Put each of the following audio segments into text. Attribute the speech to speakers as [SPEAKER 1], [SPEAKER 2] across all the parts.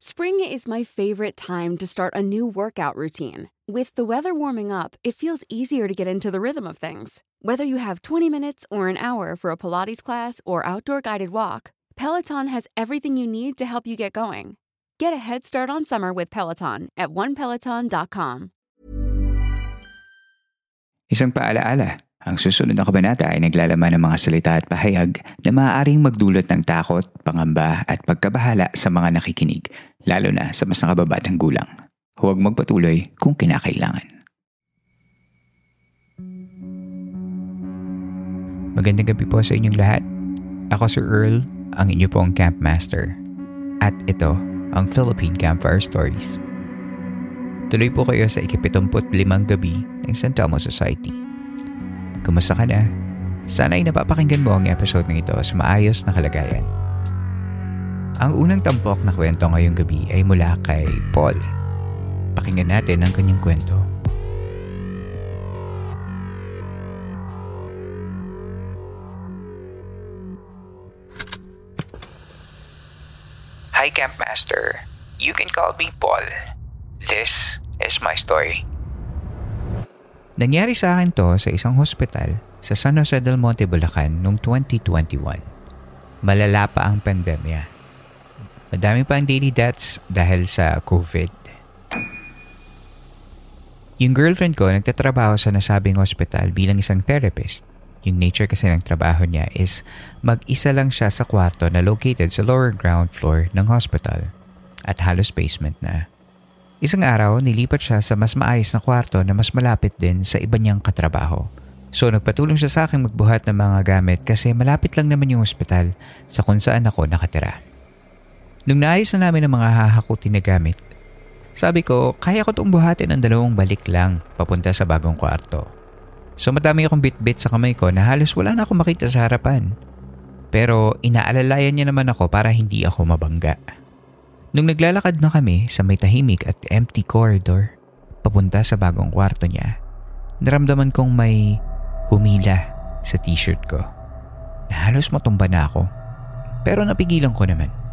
[SPEAKER 1] Spring is my favorite time to start a new workout routine. With the weather warming up, it feels easier to get into the rhythm of things. Whether you have 20 minutes or an hour for a Pilates class or outdoor guided walk, Peloton has everything you need to help you get going. Get a head start on summer with Peloton at onepeloton.com.
[SPEAKER 2] Isang paalaala, ang susunod na kabanata ay naglalaman ng mga salita at pahayag na maaaring magdulot ng takot, pangamba at pagkabahala sa mga nakikinig, lalo na sa mas nakababatang gulang. Huwag magpatuloy kung kinakailangan. Magandang gabi po sa inyong lahat. Ako si Earl, ang inyo pong Camp Master. At ito ang Philippine Campfire Stories. Tuloy po kayo sa ikipitumput limang gabi ng San Telmo Society. Kumusta ka na? Sana ay napapakinggan mo ang episode ng ito sa maayos na kalagayan. Ang unang tampok na kwento ngayong gabi ay mula kay Paul. Pakinggan natin ang kanyang kwento. Hi Camp Master. You can call me Paul. This is my story. Nangyari sa akin to sa isang hospital sa San Jose del Monte, Bulacan noong 2021. Malala pa ang pandemya. Madami pa ang daily deaths dahil sa COVID. Yung girlfriend ko nagtatrabaho sa nasabing hospital bilang isang therapist. Yung nature kasi ng trabaho niya is mag-isa lang siya sa kwarto na located sa lower ground floor ng hospital at halos basement na. Isang araw, nilipat siya sa mas maayos na kwarto na mas malapit din sa iba niyang katrabaho. So nagpatulong siya sa akin magbuhat ng mga gamit kasi malapit lang naman yung ospital sa kung saan ako nakatira. Nung naayos na namin ang mga hahakutin na gamit, sabi ko, kaya ko itong buhatin ng dalawang balik lang papunta sa bagong kwarto. So madami akong bit-bit sa kamay ko na halos wala na akong makita sa harapan. Pero inaalalayan niya naman ako para hindi ako mabangga. Nung naglalakad na kami sa may tahimik at empty corridor, papunta sa bagong kwarto niya, naramdaman kong may humila sa t-shirt ko. Na halos matumba na ako. Pero napigilan ko naman.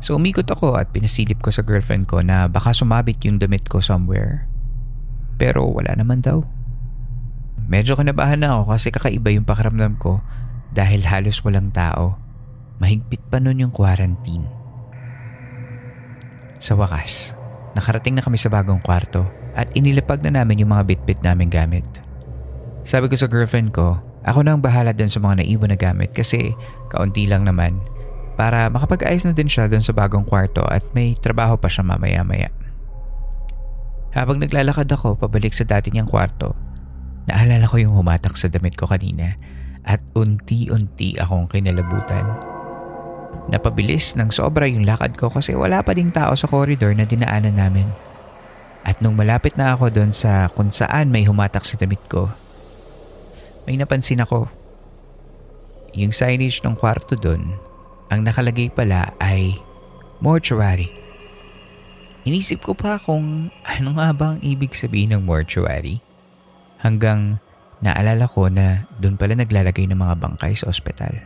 [SPEAKER 2] So umikot ako at pinasilip ko sa girlfriend ko na baka sumabit yung damit ko somewhere. Pero wala naman daw. Medyo kinabahan na ako kasi kakaiba yung pakiramdam ko dahil halos walang tao. Mahigpit pa nun yung quarantine. Sa wakas, nakarating na kami sa bagong kwarto at inilapag na namin yung mga bitbit naming gamit. Sabi ko sa girlfriend ko, ako na ang bahala dun sa mga naiwan na gamit kasi kaunti lang naman para makapag-ayos na din siya dun sa bagong kwarto at may trabaho pa siya mamaya-maya. Habang naglalakad ako pabalik sa dati niyang kwarto, naalala ko yung humatak sa damit ko kanina at unti-unti akong kinalabutan. Napabilis ng sobra yung lakad ko kasi wala pa ding tao sa koridor na dinaanan namin. At nung malapit na ako doon sa kung saan may humatak sa damit ko, may napansin ako. Yung signage ng kwarto doon ang nakalagay pala ay mortuary. Inisip ko pa kung ano nga ba ang ibig sabihin ng mortuary. Hanggang naalala ko na doon pala naglalagay ng mga bangkay sa ospital.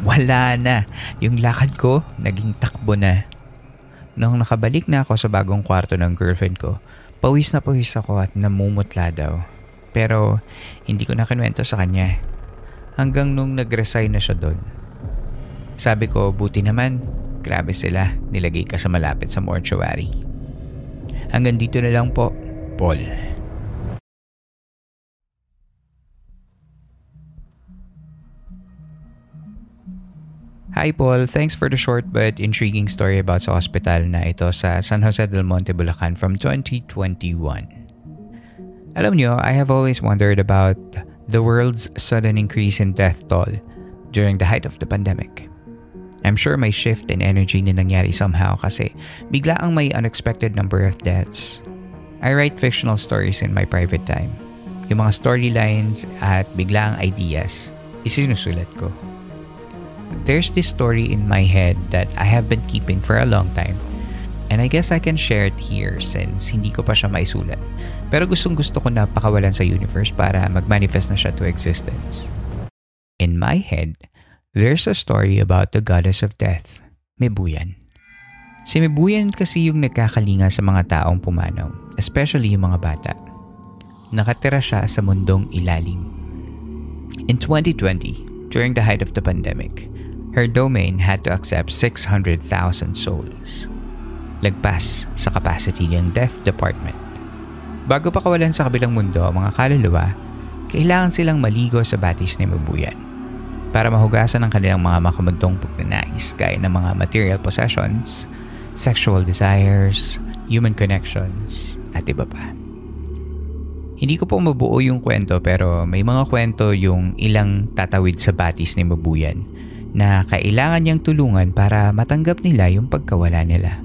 [SPEAKER 2] Wala na. Yung lakad ko, naging takbo na. Nung nakabalik na ako sa bagong kwarto ng girlfriend ko, pawis na pawis ako at namumutla daw. Pero hindi ko na kinuwento sa kanya. Hanggang nung nag-resign na siya doon. Sabi ko, buti naman. Grabe sila, nilagay ka sa malapit sa mortuary. Hanggang dito na lang po, Paul. Hi Paul, thanks for the short but intriguing story about sa hospital na ito sa San Jose del Monte, Bulacan from 2021. Alam nyo, I have always wondered about the world's sudden increase in death toll during the height of the pandemic. I'm sure may shift in energy na nangyari somehow kasi bigla ang may unexpected number of deaths. I write fictional stories in my private time. Yung mga storylines at bigla ang ideas, isinusulat ko. There's this story in my head that I have been keeping for a long time. And I guess I can share it here since hindi ko pa siya maisulat. Pero gustong gusto ko na pakawalan sa universe para mag-manifest na siya to existence. In my head, there's a story about the goddess of death, Mibuyan. Si Mibuyan kasi yung nagkakalinga sa mga taong pumanaw, especially yung mga bata. Nakatira siya sa mundong ilalim. In 2020, during the height of the pandemic, her domain had to accept 600,000 souls. Lagpas sa capacity ng death department. Bago pa kawalan sa kabilang mundo ang mga kaluluwa, kailangan silang maligo sa batis ni Mabuyan para mahugasan ang kanilang mga makamundong pagnanais gaya ng mga material possessions, sexual desires, human connections, at iba pa. Hindi ko po mabuo yung kwento pero may mga kwento yung ilang tatawid sa batis ni Mabuyan na kailangan niyang tulungan para matanggap nila yung pagkawala nila.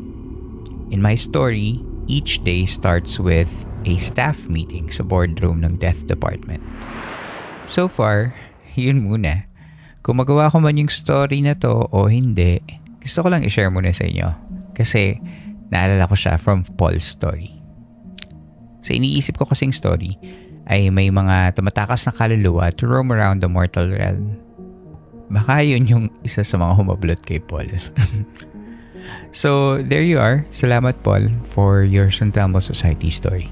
[SPEAKER 2] In my story, each day starts with a staff meeting sa boardroom ng Death Department. So far, yun muna. Kung magawa ko man yung story na to o hindi, gusto ko lang i-share muna sa inyo. Kasi naalala ko siya from Paul's story. Sa iniisip ko kasing story ay may mga tumatakas na kaluluwa to roam around the mortal realm. Baka yun yung isa sa mga humablot kay Paul. so, there you are. Salamat Paul for your San Telmo Society story.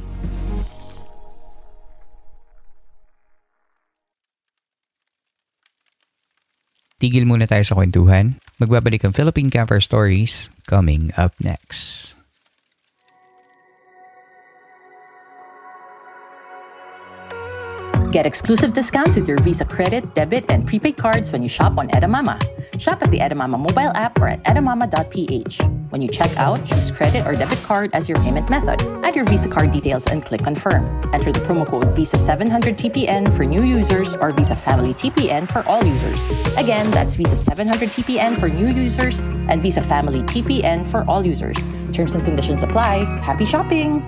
[SPEAKER 2] Tigil muna tayo sa kwentuhan. Magbabalik ang Philippine Camper Stories coming up next.
[SPEAKER 3] Get exclusive discounts with your Visa credit, debit, and prepaid cards when you shop on Edamama. Shop at the Edamama mobile app or at edamama.ph. When you check out, choose credit or debit card as your payment method. Add your Visa card details and click confirm. Enter the promo code Visa700 TPN for new users or Visa Family TPN for all users. Again, that's Visa 700 TPN for new users and Visa Family TPN for all users. Terms and conditions apply. Happy shopping!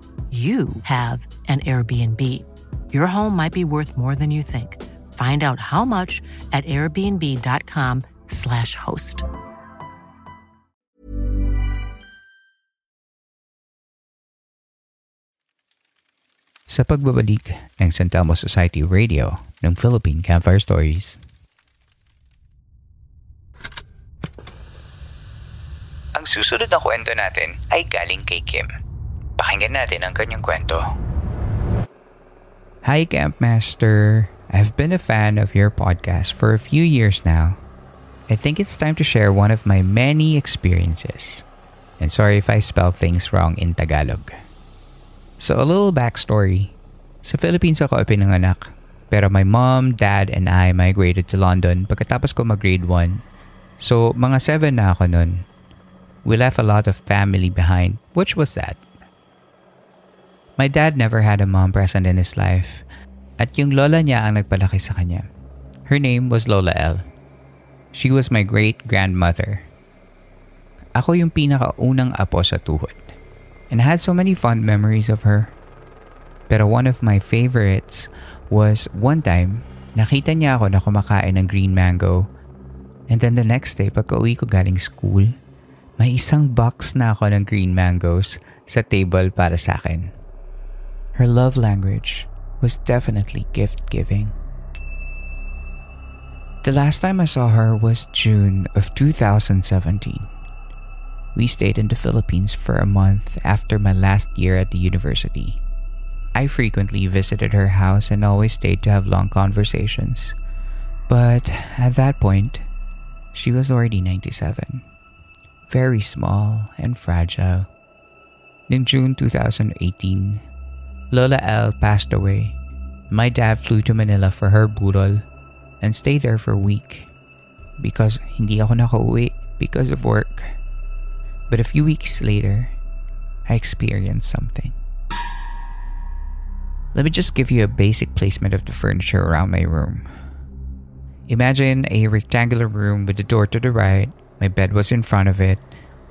[SPEAKER 4] you have an Airbnb. Your home might be worth more than you think. Find out how much at airbnb.com/slash host.
[SPEAKER 2] Sa pagbabalik ng San Telmo Society Radio ng Philippine Campfire Stories. Ang susunod na kwento natin ay galing kay Kim. Pakinggan natin ang kanyang kwento. Hi Campmaster! I've been a fan of your podcast for a few years now. I think it's time to share one of my many experiences. And sorry if I spell things wrong in Tagalog. So a little backstory. Sa Philippines ako pinanganak. Pero my mom, dad, and I migrated to London pagkatapos ko mag-grade 1. So mga 7 na ako nun. We left a lot of family behind, which was sad. My dad never had a mom present in his life at yung lola niya ang nagpalaki sa kanya. Her name was Lola L. She was my great-grandmother. Ako yung pinakaunang apo sa tuhod. And I had so many fond memories of her. Pero one of my favorites was one time, nakita niya ako na kumakain ng green mango. And then the next day, pagka uwi ko galing school, may isang box na ako ng green mangoes sa table para sa akin. Her love language was definitely gift giving. The last time I saw her was June of 2017. We stayed in the Philippines for a month after my last year at the university. I frequently visited her house and always stayed to have long conversations. But at that point, she was already 97. Very small and fragile. In June 2018, Lola L passed away. My dad flew to Manila for her burol and stayed there for a week because hindi ako nakauwi because of work. But a few weeks later, I experienced something. Let me just give you a basic placement of the furniture around my room. Imagine a rectangular room with a door to the right, my bed was in front of it,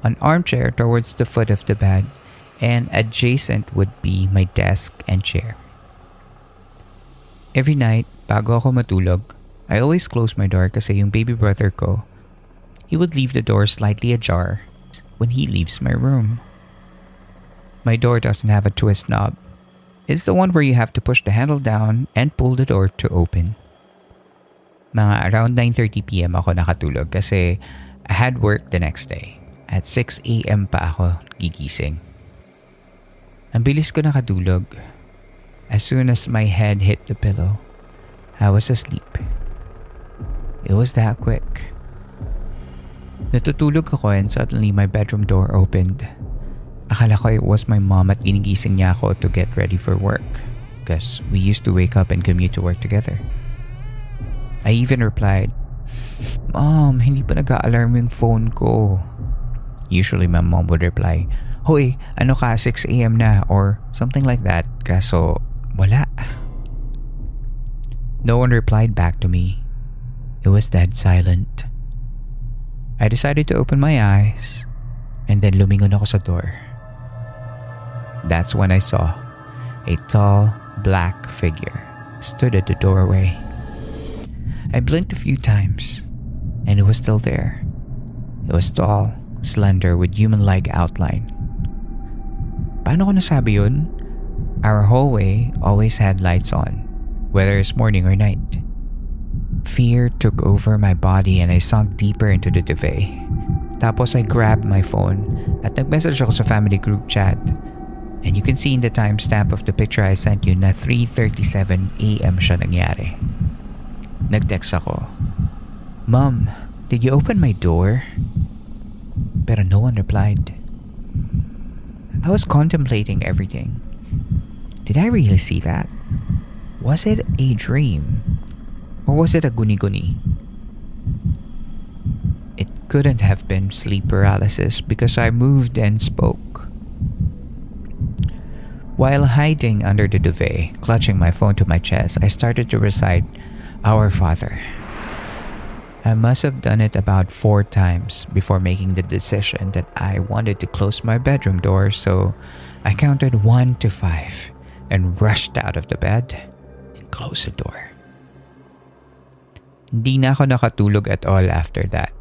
[SPEAKER 2] an armchair towards the foot of the bed, and adjacent would be my desk and chair. Every night, bago ako matulog, I always close my door kasi yung baby brother ko, he would leave the door slightly ajar when he leaves my room. My door doesn't have a twist knob. It's the one where you have to push the handle down and pull the door to open. Mga around 9.30pm ako nakatulog kasi I had work the next day. At 6am pa ako gigising. Ang bilis ko nakatulog. As soon as my head hit the pillow, I was asleep. It was that quick. Natutulog ako and suddenly my bedroom door opened. Akala ko it was my mom at ginigising niya ako to get ready for work because we used to wake up and commute to work together. I even replied, Mom, hindi pa nag-alarm yung phone ko. Usually my mom would reply, Hoy, ano ka, 6am na or something like that. Kaso, wala. No one replied back to me. It was dead silent. I decided to open my eyes and then lumingon ako sa door. That's when I saw a tall, black figure stood at the doorway. I blinked a few times, and it was still there. It was tall, slender, with human-like outline. Paano ko nasabi yun? Our hallway always had lights on, whether it's morning or night. Fear took over my body and I sunk deeper into the duvet. Tapos I grabbed my phone at nag-message ako sa family group chat And you can see in the timestamp of the picture I sent you na 3.37am siya nangyari. Nag-text ako, Mom, did you open my door? Pero no one replied. I was contemplating everything. Did I really see that? Was it a dream? Or was it a guni-guni? It couldn't have been sleep paralysis because I moved and spoke. While hiding under the duvet, clutching my phone to my chest, I started to recite Our Father. I must have done it about four times before making the decision that I wanted to close my bedroom door, so I counted one to five and rushed out of the bed and closed the door. Hindi na ako nakatulog at all after that.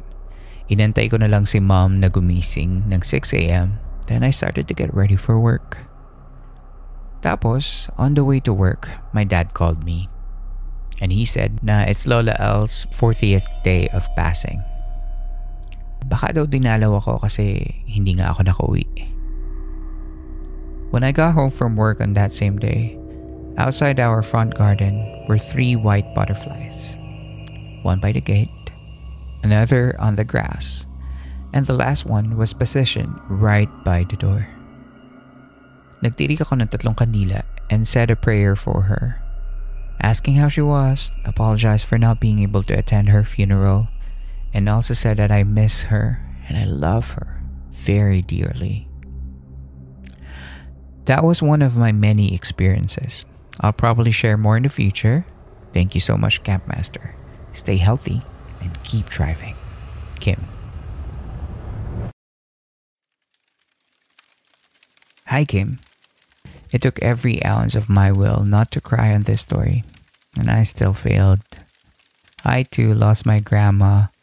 [SPEAKER 2] Inantay ko na lang si mom na gumising ng 6am, then I started to get ready for work. Tapos, on the way to work, my dad called me. And he said na it's Lola L's 40th day of passing. Baka daw dinalaw ako kasi hindi nga ako nakauwi. When I got home from work on that same day, outside our front garden were three white butterflies. One by the gate, another on the grass, and the last one was positioned right by the door. Nagtirik ako ng tatlong kandila and said a prayer for her. Asking how she was, apologized for not being able to attend her funeral, and also said that I miss her and I love her very dearly. That was one of my many experiences. I'll probably share more in the future. Thank you so much, Campmaster. Stay healthy and keep driving. Kim. Hi, Kim. It took every ounce of my will not to cry on this story, and I still failed. I too lost my grandma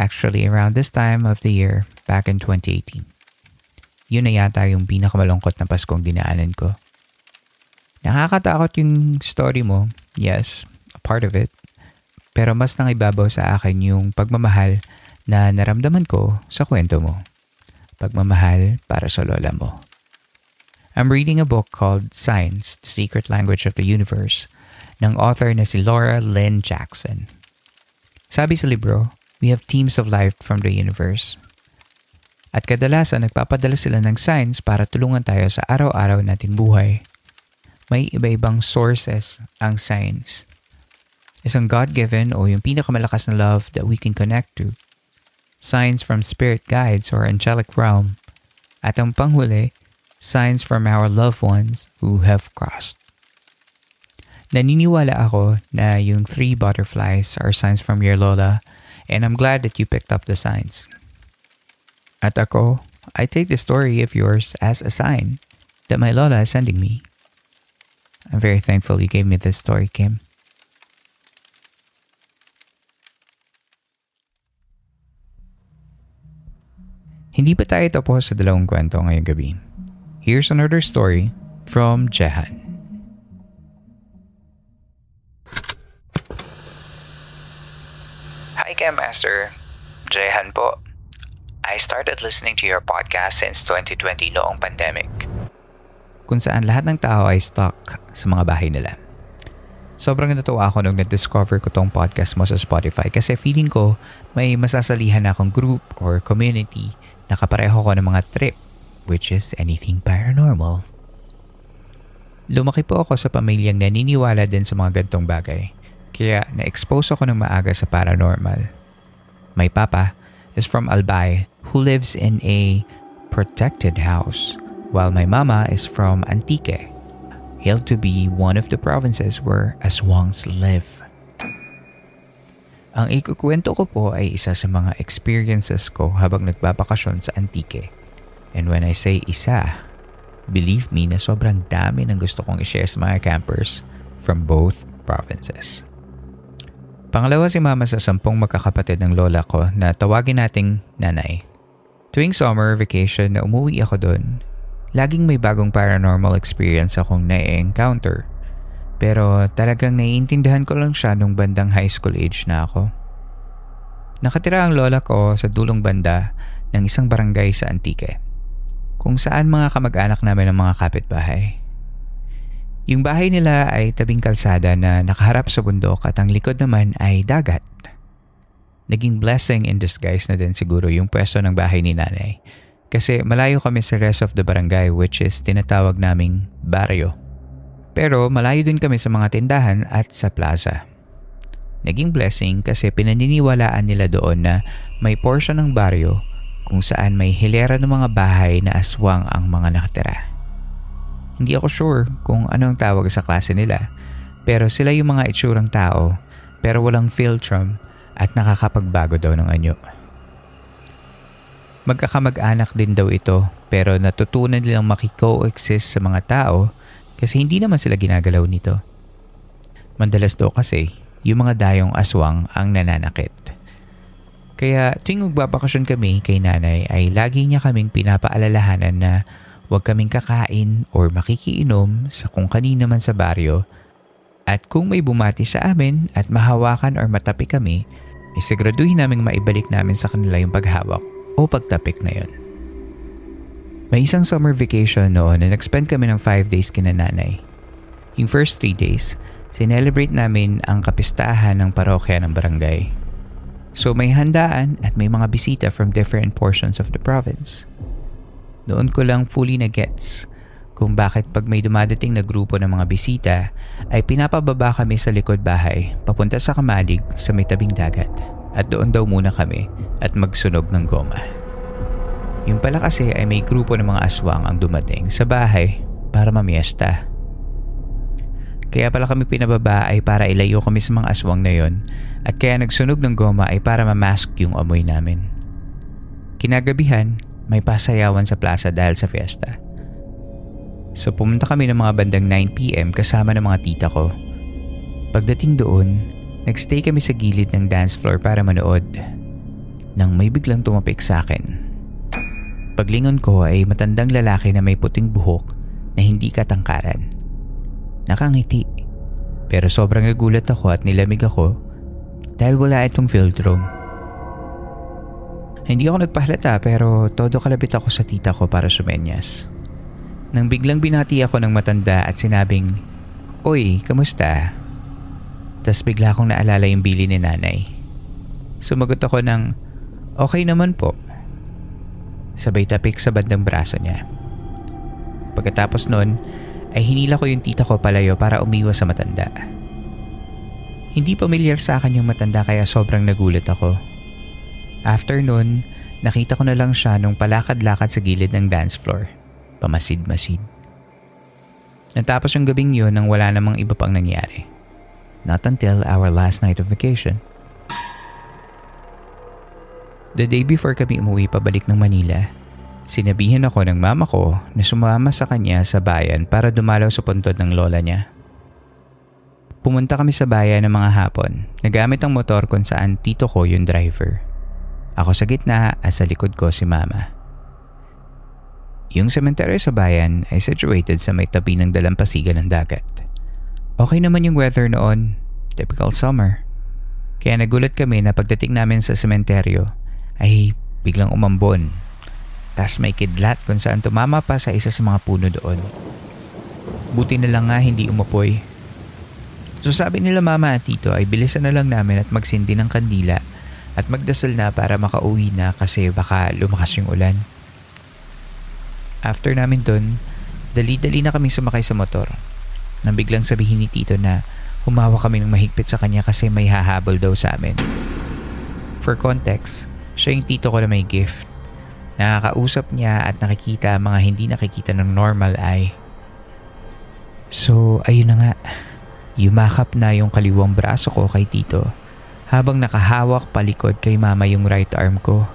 [SPEAKER 2] actually around this time of the year back in 2018. Yun na yata yung pinakamalungkot na Paskong dinaanan ko. Nakakatakot yung story mo, yes, a part of it. Pero mas nangibabaw sa akin yung pagmamahal na naramdaman ko sa kwento mo. Pagmamahal para sa lola mo. I'm reading a book called Science, The Secret Language of the Universe ng author na si Laura Lynn Jackson. Sabi sa libro, we have teams of life from the universe. At kadalasan nagpapadala sila ng signs para tulungan tayo sa araw-araw nating buhay. May iba-ibang sources ang signs. Isang God-given o yung pinakamalakas na love that we can connect to. Signs from spirit guides or angelic realm. At ang panghuli, signs from our loved ones who have crossed. Naniniwala ako na yung three butterflies are signs from your Lola and I'm glad that you picked up the signs. At ako, I take the story of yours as a sign that my Lola is sending me. I'm very thankful you gave me this story, Kim. Hindi pa tayo tapos sa dalawang kwento ngayong gabi. Here's another story from Jehan. Hi, Kim Master. Jehan po. I started listening to your podcast since 2020 noong pandemic. Kung saan lahat ng tao ay stuck sa mga bahay nila. Sobrang natuwa ako nung na-discover ko tong podcast mo sa Spotify kasi feeling ko may masasalihan akong group or community na kapareho ko ng mga trip which is anything paranormal. Lumaki po ako sa pamilyang naniniwala din sa mga gantong bagay kaya na-expose ako ng maaga sa paranormal. May papa is from Albay who lives in a protected house, while my mama is from Antique, hailed to be one of the provinces where aswangs live. Ang ikukwento ko po ay isa sa mga experiences ko habang nagbabakasyon sa Antique. And when I say isa, believe me na sobrang dami ng gusto kong i-share sa mga campers from both provinces. Pangalawa si mama sa sampung magkakapatid ng lola ko na tawagin nating nanay. Tuwing summer vacation na umuwi ako doon, laging may bagong paranormal experience akong na-encounter. Pero talagang naiintindihan ko lang siya nung bandang high school age na ako. Nakatira ang lola ko sa dulong banda ng isang barangay sa Antique, kung saan mga kamag-anak namin ang mga kapitbahay. Yung bahay nila ay tabing kalsada na nakaharap sa bundok at ang likod naman ay dagat naging blessing in disguise na din siguro yung pwesto ng bahay ni nanay. Kasi malayo kami sa rest of the barangay which is tinatawag naming baryo. Pero malayo din kami sa mga tindahan at sa plaza. Naging blessing kasi pinaniniwalaan nila doon na may portion ng baryo kung saan may hilera ng mga bahay na aswang ang mga nakatira. Hindi ako sure kung ano ang tawag sa klase nila pero sila yung mga itsurang tao pero walang philtrum at nakakapagbago daw ng anyo. Magkakamag-anak din daw ito pero natutunan nilang makiko-exist sa mga tao kasi hindi naman sila ginagalaw nito. Mandalas daw kasi yung mga dayong aswang ang nananakit. Kaya tuwing magbabakasyon kami kay nanay ay lagi niya kaming pinapaalalahanan na huwag kaming kakain or makikiinom sa kung kanina man sa baryo at kung may bumati sa amin at mahawakan or matapi kami isiguraduhin naming maibalik namin sa kanila yung paghawak o pagtapik na yon. May isang summer vacation noon na nag-spend kami ng 5 days kina nanay. Yung first 3 days, sinelebrate namin ang kapistahan ng parokya ng barangay. So may handaan at may mga bisita from different portions of the province. Noon ko lang fully na gets kung bakit pag may dumadating na grupo ng mga bisita ay pinapababa kami sa likod bahay papunta sa kamalig sa may tabing dagat at doon daw muna kami at magsunog ng goma. Yung pala kasi ay may grupo ng mga aswang ang dumating sa bahay para mamiesta. Kaya pala kami pinababa ay para ilayo kami sa mga aswang na yon at kaya nagsunog ng goma ay para mamask yung amoy namin. Kinagabihan, may pasayawan sa plaza dahil sa fiesta. So pumunta kami ng mga bandang 9pm kasama ng mga tita ko. Pagdating doon, nagstay kami sa gilid ng dance floor para manood. Nang may biglang tumapik sa akin. Paglingon ko ay matandang lalaki na may puting buhok na hindi katangkaran. Nakangiti. Pero sobrang nagulat ako at nilamig ako dahil wala itong field room. Hindi ako nagpahalata pero todo kalabit ako sa tita ko para sumenyas. Nang biglang binati ako ng matanda at sinabing, Uy, kamusta? Tapos bigla akong naalala yung bili ni nanay. Sumagot ako ng, okay naman po. Sabay tapik sa bandang braso niya. Pagkatapos nun, ay hinila ko yung tita ko palayo para umiwas sa matanda. Hindi pamilyar sa akin yung matanda kaya sobrang nagulat ako. After nun, nakita ko na lang siya nung palakad-lakad sa gilid ng dance floor. Pamasid-masid. Natapos yung gabing yun nang wala namang iba pang nangyari. Not until our last night of vacation. The day before kami umuwi pabalik ng Manila, sinabihan ako ng mama ko na sumama sa kanya sa bayan para dumalaw sa puntod ng lola niya. Pumunta kami sa bayan ng mga hapon nagamit ang motor kung saan tito ko yung driver. Ako sa gitna at sa likod ko si mama. Yung sementeryo sa bayan ay situated sa may tabi ng dalampasigan ng dagat. Okay naman yung weather noon, typical summer. Kaya nagulat kami na pagdating namin sa sementeryo ay biglang umambon. Tapos may kidlat kung saan tumama pa sa isa sa mga puno doon. Buti na lang nga hindi umapoy. So sabi nila mama at tito ay bilisan na lang namin at magsindi ng kandila at magdasal na para makauwi na kasi baka lumakas yung ulan. After namin dun, dali-dali na kami sumakay sa motor. Nang biglang sabihin ni tito na humawa kami ng mahigpit sa kanya kasi may hahabol daw sa amin. For context, siya yung tito ko na may gift. Nakakausap niya at nakikita mga hindi nakikita ng normal eye. So, ayun na nga. Yumakap na yung kaliwang braso ko kay tito habang nakahawak palikod kay mama yung right arm ko.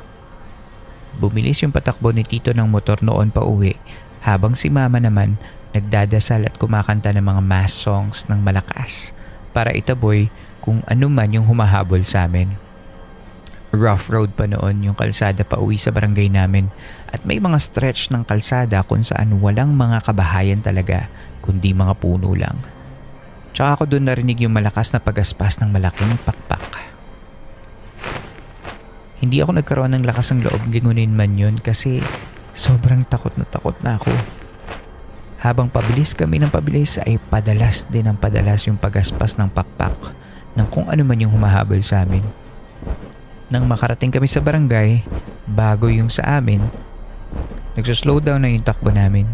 [SPEAKER 2] Bumilis yung patakbo ni tito ng motor noon pa uwi habang si mama naman nagdadasal at kumakanta ng mga mass songs ng malakas para itaboy kung ano man yung humahabol sa amin. Rough road pa noon yung kalsada pa uwi sa barangay namin at may mga stretch ng kalsada kung saan walang mga kabahayan talaga kundi mga puno lang. Tsaka ako doon narinig yung malakas na pagaspas ng malaking pakpak. Hindi ako nagkaroon ng lakas ng loob lingunin man yun kasi sobrang takot na takot na ako. Habang pabilis kami ng pabilis ay padalas din ang padalas yung pagaspas ng pakpak ng kung ano man yung humahabol sa amin. Nang makarating kami sa barangay, bago yung sa amin, nagsuslow down na yung takbo namin.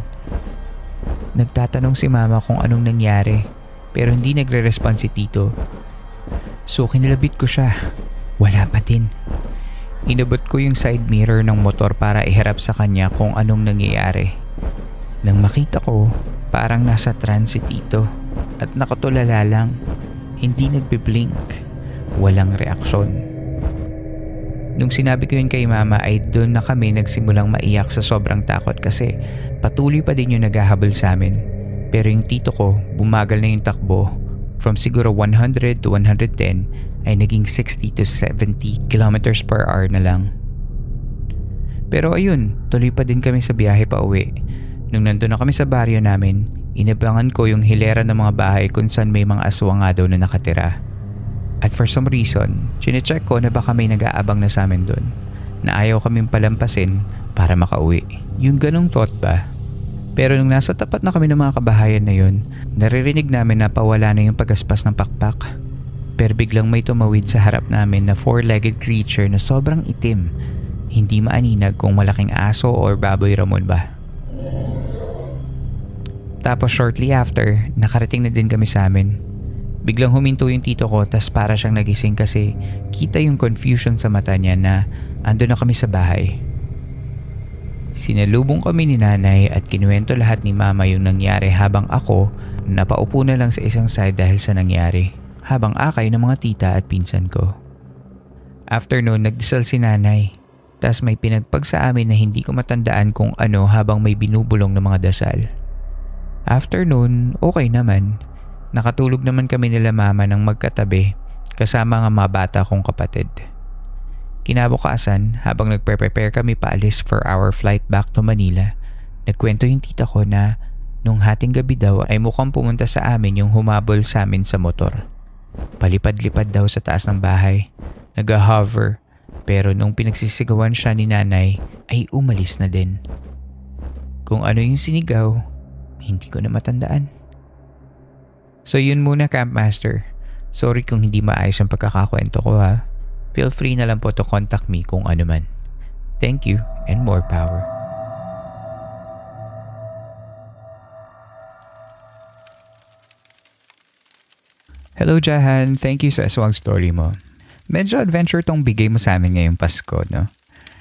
[SPEAKER 2] Nagtatanong si mama kung anong nangyari pero hindi nagre-respond si tito. So kinilabit ko siya. Wala pa din. Inabot ko yung side mirror ng motor para iharap sa kanya kung anong nangyayari. Nang makita ko, parang nasa trance si at nakatulala lang. Hindi nagbe-blink. Walang reaksyon. Nung sinabi ko yun kay mama ay doon na kami nagsimulang maiyak sa sobrang takot kasi patuloy pa din yung naghahabol sa amin. Pero yung tito ko bumagal na yung takbo from siguro 100 to 110 ay naging 60 to 70 kilometers per hour na lang. Pero ayun, tuloy pa din kami sa biyahe pa uwi. Nung nandun na kami sa baryo namin, inabangan ko yung hilera ng mga bahay kung saan may mga aswang nga daw na nakatira. At for some reason, chinecheck ko na baka may nag-aabang na sa amin doon. Na ayaw kaming palampasin para makauwi. Yung ganong thought ba? Pero nung nasa tapat na kami ng mga kabahayan na yun, naririnig namin na pawala na yung pagaspas ng pakpak. Pero biglang may tumawid sa harap namin na four-legged creature na sobrang itim. Hindi maaninag kung malaking aso or baboy ramon ba. Tapos shortly after, nakarating na din kami sa amin Biglang huminto yung tito ko tas para siyang nagising kasi kita yung confusion sa mata niya na ando na kami sa bahay. Sinalubong kami ni nanay at kinuwento lahat ni mama yung nangyari habang ako napaupo na lang sa isang side dahil sa nangyari habang akay ng mga tita at pinsan ko. After noon, nagdasal si nanay. Tas may pinagpag sa amin na hindi ko matandaan kung ano habang may binubulong ng mga dasal. After noon, okay naman. Nakatulog naman kami nila mama ng magkatabi kasama ang mga bata kong kapatid. Kinabukasan, habang nagpe-prepare kami paalis for our flight back to Manila, nagkwento yung tita ko na nung hating gabi daw ay mukhang pumunta sa amin yung humabol sa amin sa motor. Palipad-lipad daw sa taas ng bahay, nag-hover, pero nung pinagsisigawan siya ni nanay ay umalis na din. Kung ano yung sinigaw, hindi ko na matandaan. So yun muna Campmaster. Sorry kung hindi maayos ang pagkakakwento ko ha. Feel free na lang po to contact me kung ano man. Thank you and more power. Hello Jahan, thank you sa aswang story mo. Medyo adventure tong bigay mo sa amin ngayong Pasko, no?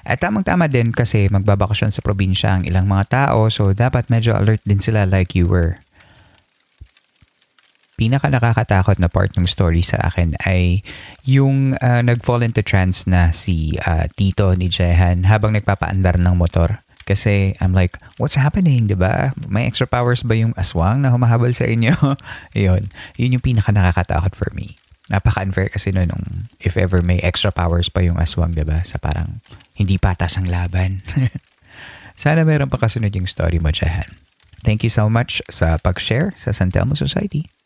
[SPEAKER 2] At tamang-tama din kasi magbabakasyon sa probinsya ang ilang mga tao so dapat medyo alert din sila like you were. Pinaka nakakatakot na part ng story sa akin ay yung uh, nag-fall into trance na si uh, Tito ni Jehan habang nagpapaandar ng motor. Kasi I'm like, what's happening, di ba? May extra powers ba yung aswang na humahabol sa inyo? yun. Yun yung pinaka nakakatakot for me. Napaka-unfair kasi no, nung if ever may extra powers pa yung aswang, di ba? Sa parang hindi patas ang laban. Sana meron pa kasunod yung story mo, Jahan. Thank you so much sa pag-share sa San Telmo Society.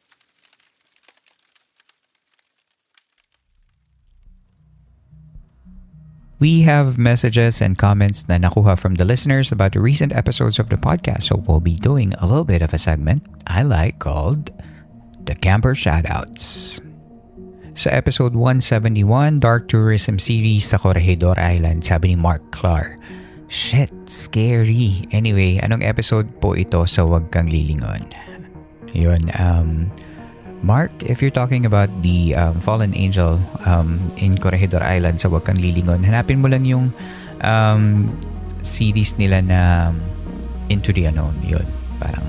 [SPEAKER 2] We have messages and comments na nakuha from the listeners about the recent episodes of the podcast, so we'll be doing a little bit of a segment I like called The Camper Shoutouts. Sa episode 171, Dark Tourism Series sa Corregidor Island, sabi ni Mark Clark, Shit, scary. Anyway, anong episode po ito sa Wag Kang Lilingon? Yun, um, Mark, if you're talking about the um, fallen angel um, in Corregidor Island sa Huwag Kang Lilingon, hanapin mo lang yung um, series nila na Into the Unknown. Yun, parang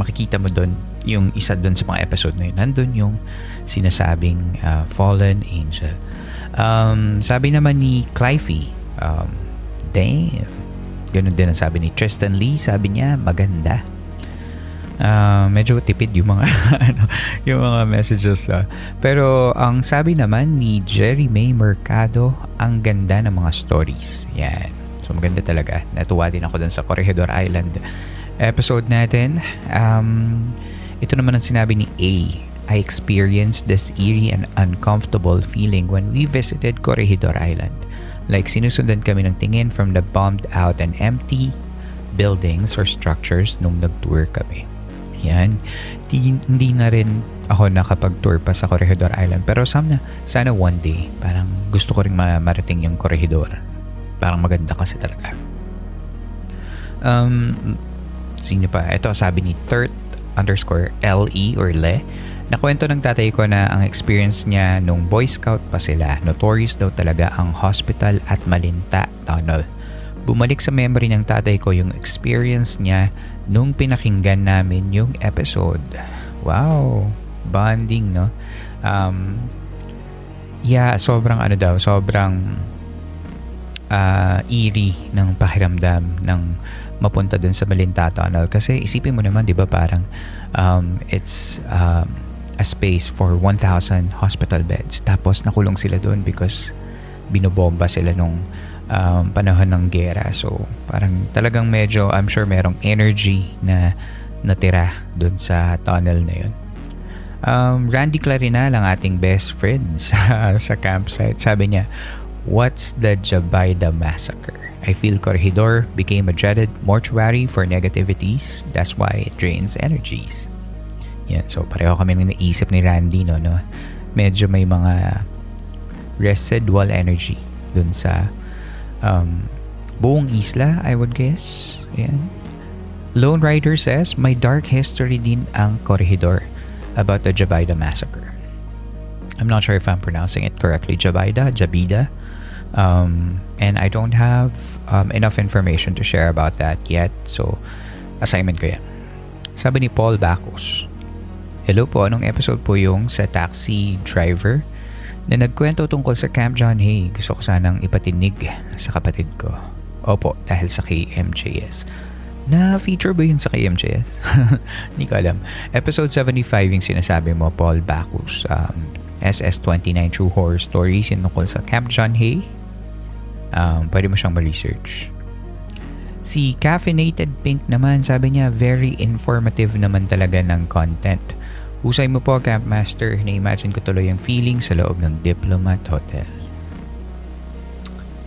[SPEAKER 2] makikita mo doon yung isa doon sa mga episode na yun. Nandun yung sinasabing uh, fallen angel. Um, sabi naman ni Clifey, um, damn. Ganun din ang sabi ni Tristan Lee. Sabi niya, maganda uh, medyo tipid yung mga ano, yung mga messages uh. pero ang sabi naman ni Jerry May Mercado ang ganda ng mga stories. Yan. So maganda talaga. Natuwa din ako dun sa Corregidor Island episode natin. Um, ito naman ang sinabi ni A I experienced this eerie and uncomfortable feeling when we visited Corregidor Island. Like sinusundan kami ng tingin from the bombed out and empty buildings or structures nung nag-tour kami yan. Di, hindi na rin ako nakapag-tour pa sa Corregidor Island. Pero sana, sana one day, parang gusto ko rin marating yung Corregidor. Parang maganda kasi talaga. Um, sino pa? Ito sabi ni Turt underscore LE or Le. Nakwento ng tatay ko na ang experience niya nung Boy Scout pa sila. Notorious daw talaga ang hospital at Malinta Tunnel. Bumalik sa memory ng tatay ko yung experience niya nung pinakinggan namin yung episode. Wow! Bonding, no? Um, yeah, sobrang ano daw, sobrang uh, eerie ng pakiramdam ng mapunta dun sa Malinta Tunnel. Kasi isipin mo naman, di ba, parang um, it's um, a space for 1,000 hospital beds. Tapos nakulong sila doon because binobomba sila nung um, panahon ng gera. So, parang talagang medyo, I'm sure merong energy na natira dun sa tunnel na yun. Um, Randy Clarinal ang ating best friend sa, sa campsite. Sabi niya, What's the Jabayda Massacre? I feel Corregidor became a dreaded mortuary for negativities. That's why it drains energies. Yan, so pareho kami nang naisip ni Randy, no, no? Medyo may mga residual energy dun sa um, buong isla, I would guess. Ayan. Lone Rider says, may dark history din ang Corregidor about the Jabaida massacre. I'm not sure if I'm pronouncing it correctly. Jabaida, Jabida. Um, and I don't have um, enough information to share about that yet. So, assignment ko yan. Sabi ni Paul Bacos, Hello po, anong episode po yung sa taxi driver na nagkwento tungkol sa Camp John Hay. Gusto ko sanang ipatinig sa kapatid ko. Opo, dahil sa KMJS. Na-feature ba yun sa KMJS? Hindi ko alam. Episode 75 yung sinasabi mo, Paul Bacchus. Um, SS29 True Horror Stories yung tungkol sa Camp John Hay. Um, pwede mo siyang ma-research. Si Caffeinated Pink naman, sabi niya, very informative naman talaga ng content. Husay mo po, Campmaster. Na-imagine ko tuloy ang feeling sa loob ng Diplomat Hotel.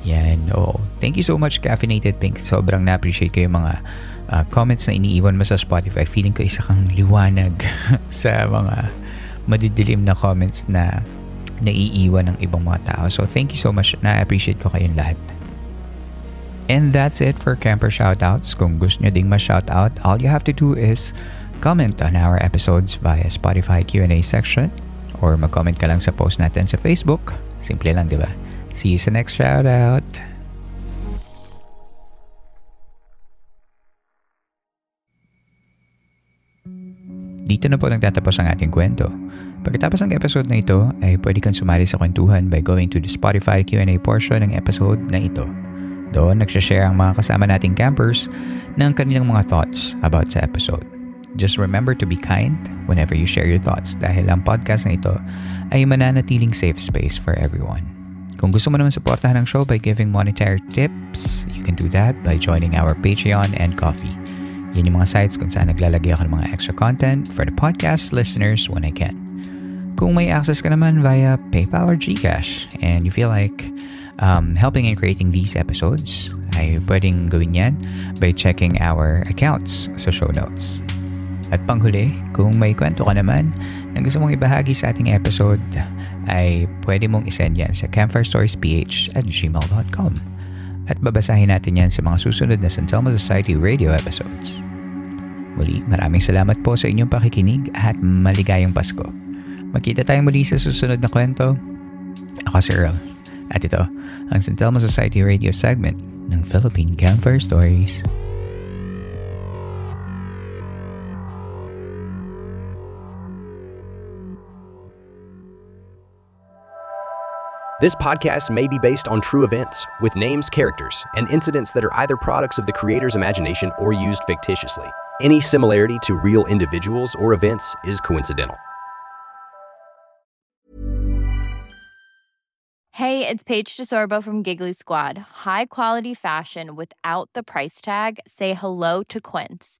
[SPEAKER 2] Yan, oo. Thank you so much, Caffeinated Pink. Sobrang na-appreciate ko yung mga uh, comments na iniiwan mo sa Spotify. Feeling ko isa kang liwanag sa mga madidilim na comments na naiiwan ng ibang mga tao. So thank you so much. Na-appreciate ko kayong lahat. And that's it for Camper Shoutouts. Kung gusto nyo ding ma-shoutout, all you have to do is comment on our episodes via Spotify Q&A section or mag-comment ka lang sa post natin sa Facebook. Simple lang, di ba? See you sa next shoutout! Dito na po nagtatapos ang ating kwento. Pagkatapos ng episode na ito, ay pwede kang sumali sa kwentuhan by going to the Spotify Q&A portion ng episode na ito. Doon, nagsashare ang mga kasama nating campers ng kanilang mga thoughts about sa episode. Just remember to be kind whenever you share your thoughts dahil ang podcast na ito ay mananatiling safe space for everyone. Kung gusto mo naman suportahan ang show by giving monetary tips, you can do that by joining our Patreon and Coffee. Yan yung mga sites kung saan naglalagay ako ng mga extra content for the podcast listeners when I can. Kung may access ka naman via PayPal or GCash and you feel like um, helping in creating these episodes, ay pwedeng gawin yan by checking our accounts sa show notes. At panghuli, kung may kwento ka naman na gusto mong ibahagi sa ating episode, ay pwede mong isend yan sa campfirestoriesph at gmail.com at babasahin natin yan sa mga susunod na San Telmo Society radio episodes. Muli, maraming salamat po sa inyong pakikinig at maligayang Pasko. Magkita tayong muli sa susunod na kwento. Ako si Earl. At ito, ang San Telmo Society radio segment ng Philippine Campfire Stories.
[SPEAKER 5] This podcast may be based on true events, with names, characters, and incidents that are either products of the creator's imagination or used fictitiously. Any similarity to real individuals or events is coincidental.
[SPEAKER 6] Hey, it's Paige DeSorbo from Giggly Squad. High quality fashion without the price tag? Say hello to Quince.